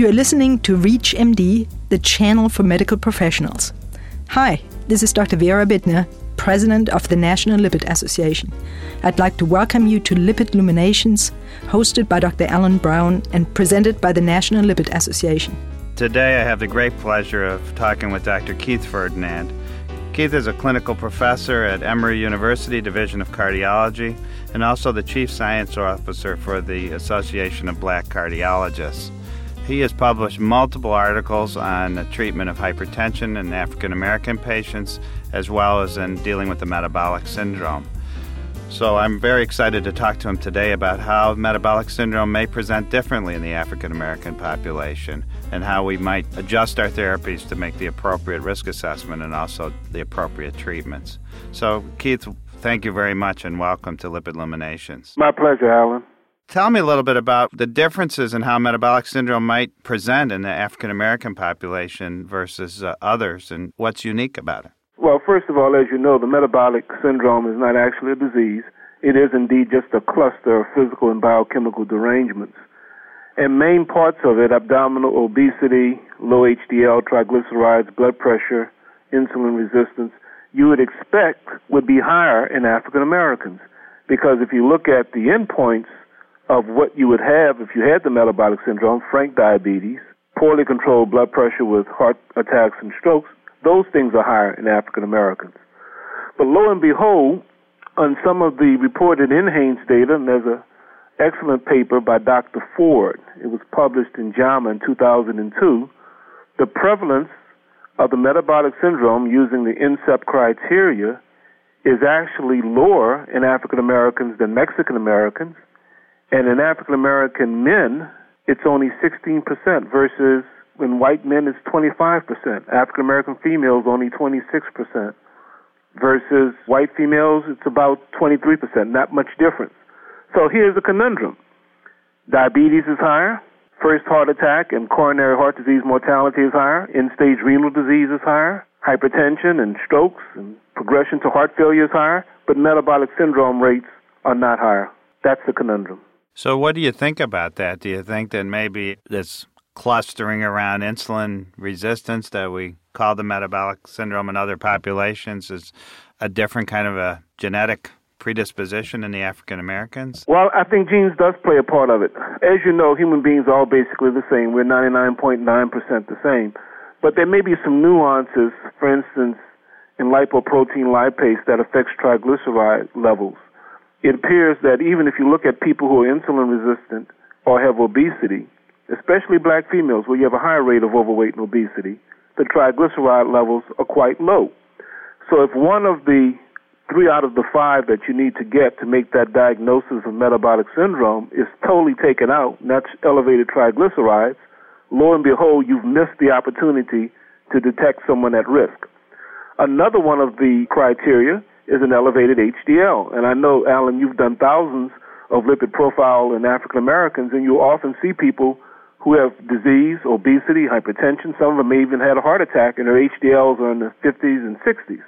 You are listening to Reach MD, the channel for medical professionals. Hi, this is Dr. Vera Bittner, President of the National Lipid Association. I'd like to welcome you to Lipid Luminations, hosted by Dr. Alan Brown and presented by the National Lipid Association. Today I have the great pleasure of talking with Dr. Keith Ferdinand. Keith is a clinical professor at Emory University Division of Cardiology and also the Chief Science Officer for the Association of Black Cardiologists. He has published multiple articles on the treatment of hypertension in African American patients as well as in dealing with the metabolic syndrome. So I'm very excited to talk to him today about how metabolic syndrome may present differently in the African American population and how we might adjust our therapies to make the appropriate risk assessment and also the appropriate treatments. So, Keith, thank you very much and welcome to Lipid Luminations. My pleasure, Alan. Tell me a little bit about the differences in how metabolic syndrome might present in the African American population versus uh, others and what's unique about it. Well, first of all, as you know, the metabolic syndrome is not actually a disease. It is indeed just a cluster of physical and biochemical derangements. And main parts of it, abdominal obesity, low HDL, triglycerides, blood pressure, insulin resistance, you would expect would be higher in African Americans. Because if you look at the endpoints of what you would have if you had the metabolic syndrome, frank diabetes, poorly controlled blood pressure with heart attacks and strokes, those things are higher in African Americans. But lo and behold, on some of the reported NHANES data, and there's an excellent paper by Dr. Ford, it was published in JAMA in 2002, the prevalence of the metabolic syndrome using the NCEP criteria is actually lower in African Americans than Mexican Americans and in African American men, it's only 16% versus when white men it's 25%. African American females only 26% versus white females it's about 23%, not much difference. So here's a conundrum. Diabetes is higher, first heart attack and coronary heart disease mortality is higher, end-stage renal disease is higher, hypertension and strokes and progression to heart failure is higher, but metabolic syndrome rates are not higher. That's the conundrum. So, what do you think about that? Do you think that maybe this clustering around insulin resistance that we call the metabolic syndrome in other populations is a different kind of a genetic predisposition in the African Americans? Well, I think genes does play a part of it. As you know, human beings are all basically the same. We're 99.9% the same. But there may be some nuances, for instance, in lipoprotein lipase that affects triglyceride levels it appears that even if you look at people who are insulin resistant or have obesity, especially black females where you have a higher rate of overweight and obesity, the triglyceride levels are quite low. So if one of the three out of the five that you need to get to make that diagnosis of metabolic syndrome is totally taken out, and that's elevated triglycerides, lo and behold, you've missed the opportunity to detect someone at risk. Another one of the criteria is an elevated HDL. And I know, Alan, you've done thousands of lipid profile in African Americans, and you often see people who have disease, obesity, hypertension. Some of them may even had a heart attack, and their HDLs are in the 50s and 60s.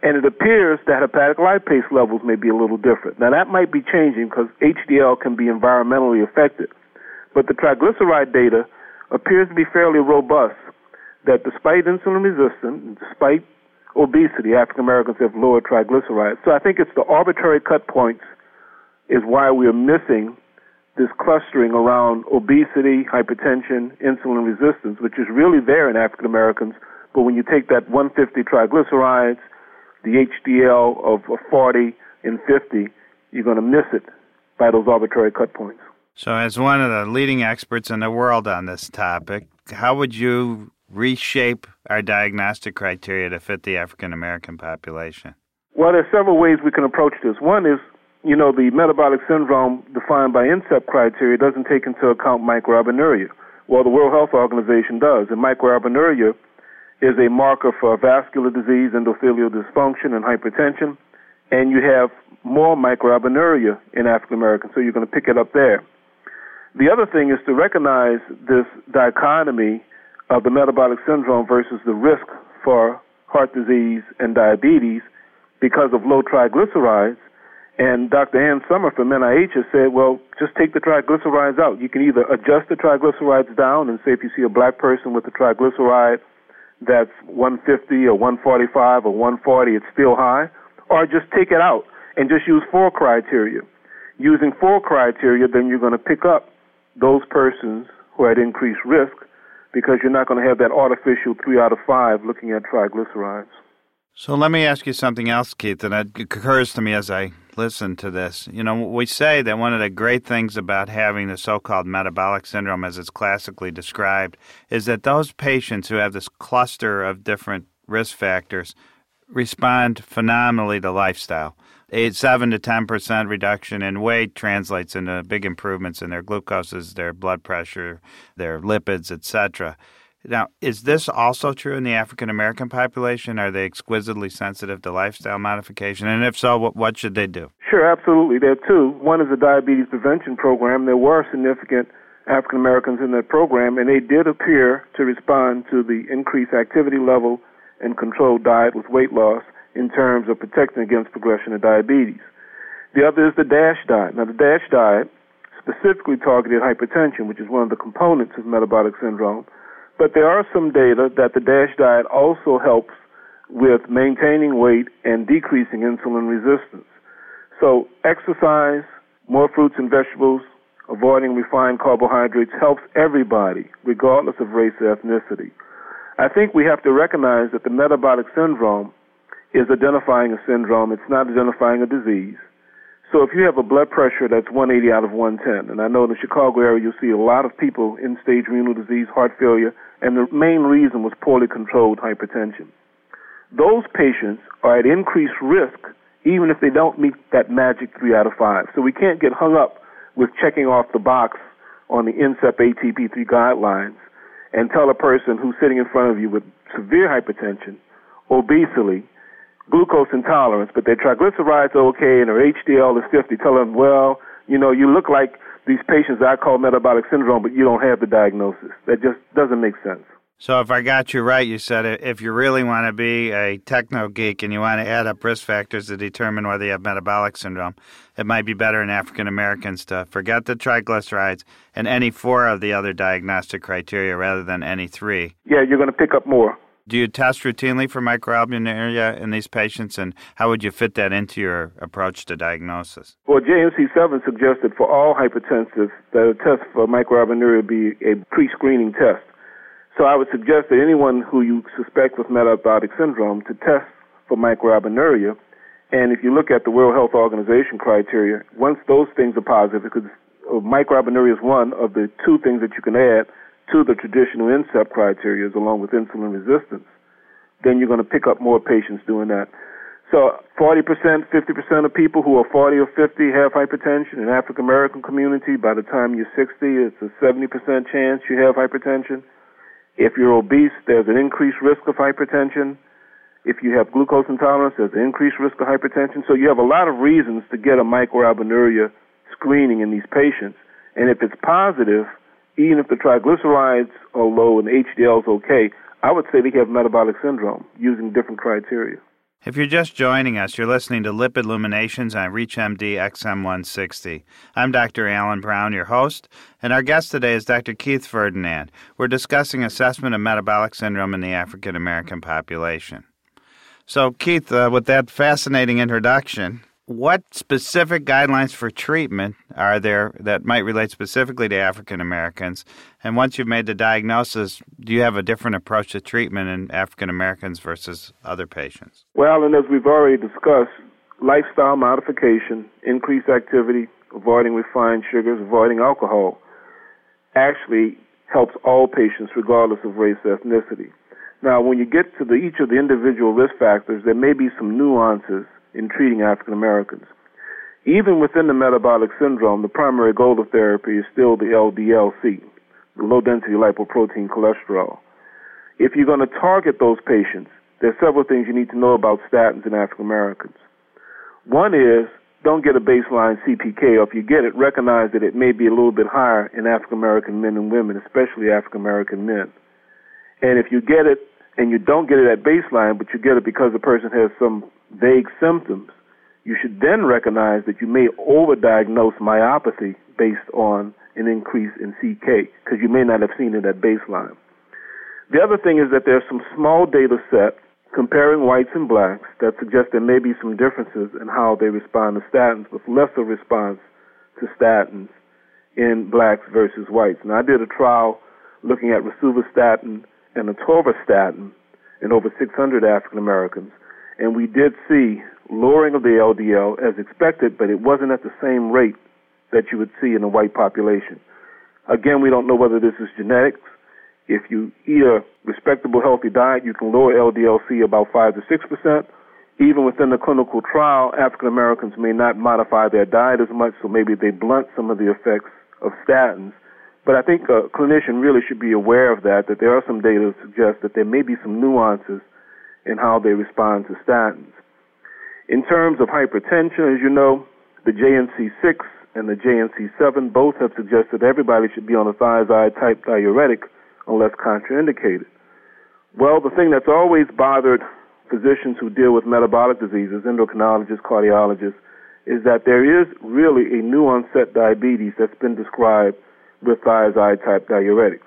And it appears that hepatic lipase levels may be a little different. Now, that might be changing because HDL can be environmentally affected. But the triglyceride data appears to be fairly robust that despite insulin resistance, despite obesity, African Americans have lower triglycerides. So I think it's the arbitrary cut points is why we are missing this clustering around obesity, hypertension, insulin resistance, which is really there in African Americans. But when you take that 150 triglycerides, the HDL of 40 and 50, you're going to miss it by those arbitrary cut points. So, as one of the leading experts in the world on this topic, how would you reshape our diagnostic criteria to fit the African American population? Well, there's several ways we can approach this. One is, you know, the metabolic syndrome defined by NCEP criteria doesn't take into account microalbuminuria. Well, the World Health Organization does, and microalbuminuria is a marker for vascular disease, endothelial dysfunction, and hypertension, and you have more microalbuminuria in African Americans, so you're going to pick it up there. The other thing is to recognize this dichotomy of the metabolic syndrome versus the risk for heart disease and diabetes because of low triglycerides. And Dr. Anne Sumner from NIH has said, well, just take the triglycerides out. You can either adjust the triglycerides down and say if you see a black person with a triglyceride that's 150 or 145 or 140, it's still high, or just take it out and just use four criteria. Using four criteria, then you're going to pick up those persons who are at increased risk because you're not going to have that artificial three out of five looking at triglycerides. So let me ask you something else, Keith, and it occurs to me as I listen to this. You know, we say that one of the great things about having the so called metabolic syndrome, as it's classically described, is that those patients who have this cluster of different risk factors respond phenomenally to lifestyle. A 7 to 10% reduction in weight translates into big improvements in their glucoses, their blood pressure, their lipids, etc. Now, is this also true in the African American population? Are they exquisitely sensitive to lifestyle modification? And if so, what, what should they do? Sure, absolutely. There are two. One is the diabetes prevention program. There were significant African Americans in that program, and they did appear to respond to the increased activity level and controlled diet with weight loss in terms of protecting against progression of diabetes. The other is the DASH diet. Now, the DASH diet specifically targeted hypertension, which is one of the components of metabolic syndrome but there are some data that the DASH diet also helps with maintaining weight and decreasing insulin resistance. So exercise, more fruits and vegetables, avoiding refined carbohydrates helps everybody, regardless of race or ethnicity. I think we have to recognize that the metabolic syndrome is identifying a syndrome. It's not identifying a disease. So if you have a blood pressure that's 180 out of 110, and I know in the Chicago area you'll see a lot of people end-stage renal disease, heart failure, and the main reason was poorly controlled hypertension. Those patients are at increased risk even if they don't meet that magic 3 out of 5. So we can't get hung up with checking off the box on the NCEP ATP3 guidelines and tell a person who's sitting in front of you with severe hypertension, obesity, glucose intolerance, but their triglycerides are okay and their HDL is 50, tell them, well, you know, you look like these patients I call metabolic syndrome, but you don't have the diagnosis. That just doesn't make sense. So, if I got you right, you said if you really want to be a techno geek and you want to add up risk factors to determine whether you have metabolic syndrome, it might be better in African Americans to forget the triglycerides and any four of the other diagnostic criteria rather than any three. Yeah, you're going to pick up more. Do you test routinely for microalbuminuria in these patients, and how would you fit that into your approach to diagnosis? Well, JNC 7 suggested for all hypertensive that a test for microalbuminuria be a pre screening test. So I would suggest that anyone who you suspect with metabolic syndrome to test for microalbuminuria. And if you look at the World Health Organization criteria, once those things are positive, because microalbuminuria is one of the two things that you can add to the traditional NCEP criteria along with insulin resistance, then you're going to pick up more patients doing that. So 40%, 50% of people who are 40 or 50 have hypertension. In African American community, by the time you're 60, it's a 70% chance you have hypertension. If you're obese, there's an increased risk of hypertension. If you have glucose intolerance, there's an increased risk of hypertension. So you have a lot of reasons to get a microalbuminuria screening in these patients. And if it's positive, even if the triglycerides are low and HDL is okay, I would say they have metabolic syndrome using different criteria. If you're just joining us, you're listening to Lipid Illuminations on ReachMD XM160. I'm Dr. Alan Brown, your host, and our guest today is Dr. Keith Ferdinand. We're discussing assessment of metabolic syndrome in the African American population. So, Keith, uh, with that fascinating introduction, what specific guidelines for treatment are there that might relate specifically to African Americans? And once you've made the diagnosis, do you have a different approach to treatment in African Americans versus other patients? Well, and as we've already discussed, lifestyle modification, increased activity, avoiding refined sugars, avoiding alcohol, actually helps all patients regardless of race or ethnicity. Now, when you get to the, each of the individual risk factors, there may be some nuances in treating African Americans. Even within the metabolic syndrome, the primary goal of therapy is still the LDLC, the low density lipoprotein cholesterol. If you're going to target those patients, there are several things you need to know about statins in African Americans. One is don't get a baseline CPK, or if you get it, recognize that it may be a little bit higher in African American men and women, especially African American men. And if you get it and you don't get it at baseline, but you get it because the person has some vague symptoms, you should then recognize that you may overdiagnose myopathy based on an increase in CK because you may not have seen it at baseline. The other thing is that there's some small data set comparing whites and blacks that suggest there may be some differences in how they respond to statins with lesser response to statins in blacks versus whites. Now, I did a trial looking at rosuvastatin and atorvastatin in over 600 African Americans, and we did see lowering of the LDL as expected, but it wasn't at the same rate that you would see in the white population. Again, we don't know whether this is genetics. If you eat a respectable, healthy diet, you can lower LDL-C about 5 to 6 percent. Even within the clinical trial, African Americans may not modify their diet as much, so maybe they blunt some of the effects of statins. But I think a clinician really should be aware of that, that there are some data that suggest that there may be some nuances in how they respond to statins. In terms of hypertension, as you know, the JNC6 and the JNC7 both have suggested everybody should be on a thiazide type diuretic unless contraindicated. Well, the thing that's always bothered physicians who deal with metabolic diseases, endocrinologists, cardiologists, is that there is really a new onset diabetes that's been described with thiazide type diuretics.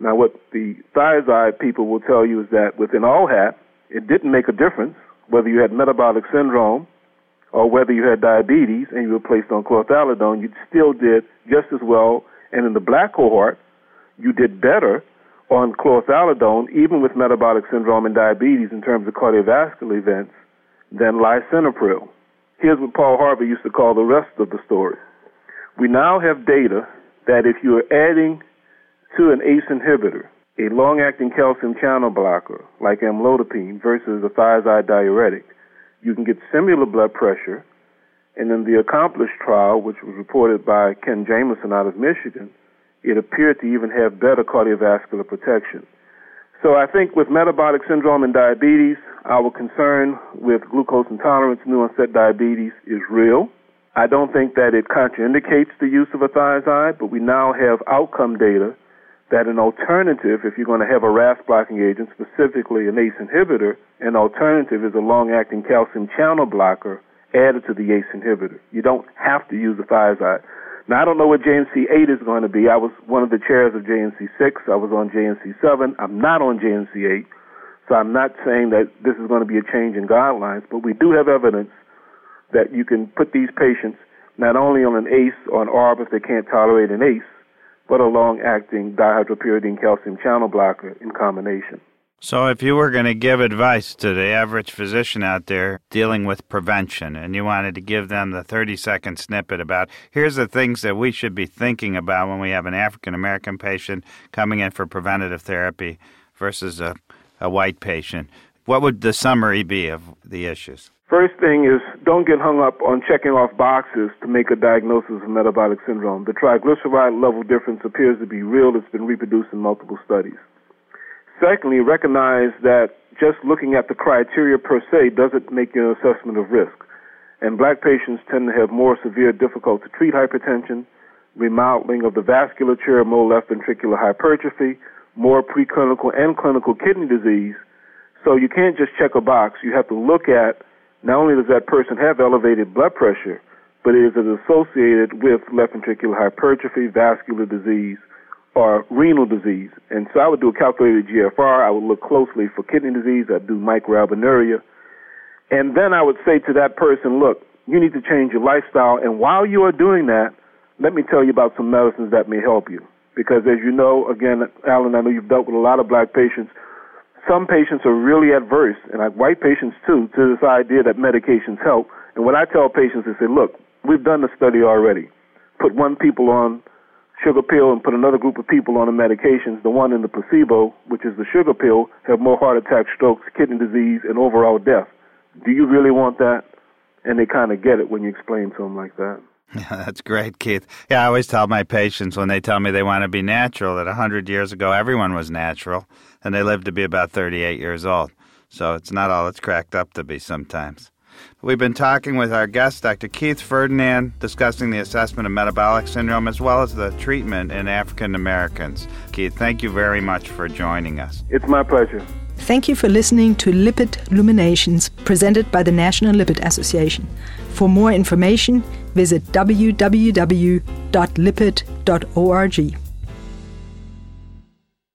Now, what the thiazide people will tell you is that within ALLHAT, it didn't make a difference whether you had metabolic syndrome or whether you had diabetes and you were placed on chlorthalidone, you still did just as well. And in the black cohort, you did better on chlorthalidone, even with metabolic syndrome and diabetes in terms of cardiovascular events, than lisinopril. Here's what Paul Harvey used to call the rest of the story. We now have data that if you are adding to an ACE inhibitor a long-acting calcium channel blocker like amlodipine versus a thiazide diuretic, you can get similar blood pressure. And in the ACCOMPLISH trial, which was reported by Ken Jamerson out of Michigan, it appeared to even have better cardiovascular protection. So I think with metabolic syndrome and diabetes, our concern with glucose intolerance, new onset diabetes is real. I don't think that it contraindicates the use of a thiazide, but we now have outcome data that an alternative, if you're going to have a RAS blocking agent, specifically an ACE inhibitor, an alternative is a long acting calcium channel blocker added to the ACE inhibitor. You don't have to use a thiazide. Now, I don't know what JNC 8 is going to be. I was one of the chairs of JNC 6. I was on JNC 7. I'm not on JNC 8. So I'm not saying that this is going to be a change in guidelines, but we do have evidence that you can put these patients not only on an ACE or an ARB if they can't tolerate an ACE, but a long acting dihydropyridine calcium channel blocker in combination. So, if you were going to give advice to the average physician out there dealing with prevention and you wanted to give them the 30 second snippet about here's the things that we should be thinking about when we have an African American patient coming in for preventative therapy versus a, a white patient, what would the summary be of the issues? First thing is don't get hung up on checking off boxes to make a diagnosis of metabolic syndrome. The triglyceride level difference appears to be real. It's been reproduced in multiple studies. Secondly, recognize that just looking at the criteria per se doesn't make an assessment of risk. And black patients tend to have more severe, difficult to treat hypertension, remodeling of the vasculature, more left ventricular hypertrophy, more preclinical and clinical kidney disease. So you can't just check a box. You have to look at not only does that person have elevated blood pressure, but is it associated with left ventricular hypertrophy, vascular disease, or renal disease. And so I would do a calculated GFR. I would look closely for kidney disease. I'd do microalbuminuria. And then I would say to that person, look, you need to change your lifestyle. And while you are doing that, let me tell you about some medicines that may help you. Because as you know, again, Alan, I know you've dealt with a lot of black patients. Some patients are really adverse, and like white patients too, to this idea that medications help. And when I tell patients, I say, look, we've done the study already. Put one people on sugar pill and put another group of people on the medications, the one in the placebo, which is the sugar pill, have more heart attacks, strokes, kidney disease, and overall death. Do you really want that? And they kind of get it when you explain to them like that. Yeah, that's great, Keith. Yeah, I always tell my patients when they tell me they want to be natural that 100 years ago everyone was natural and they lived to be about 38 years old. So it's not all it's cracked up to be sometimes. We've been talking with our guest, Dr. Keith Ferdinand, discussing the assessment of metabolic syndrome as well as the treatment in African Americans. Keith, thank you very much for joining us. It's my pleasure. Thank you for listening to Lipid Luminations presented by the National Lipid Association. For more information, visit www.lipid.org.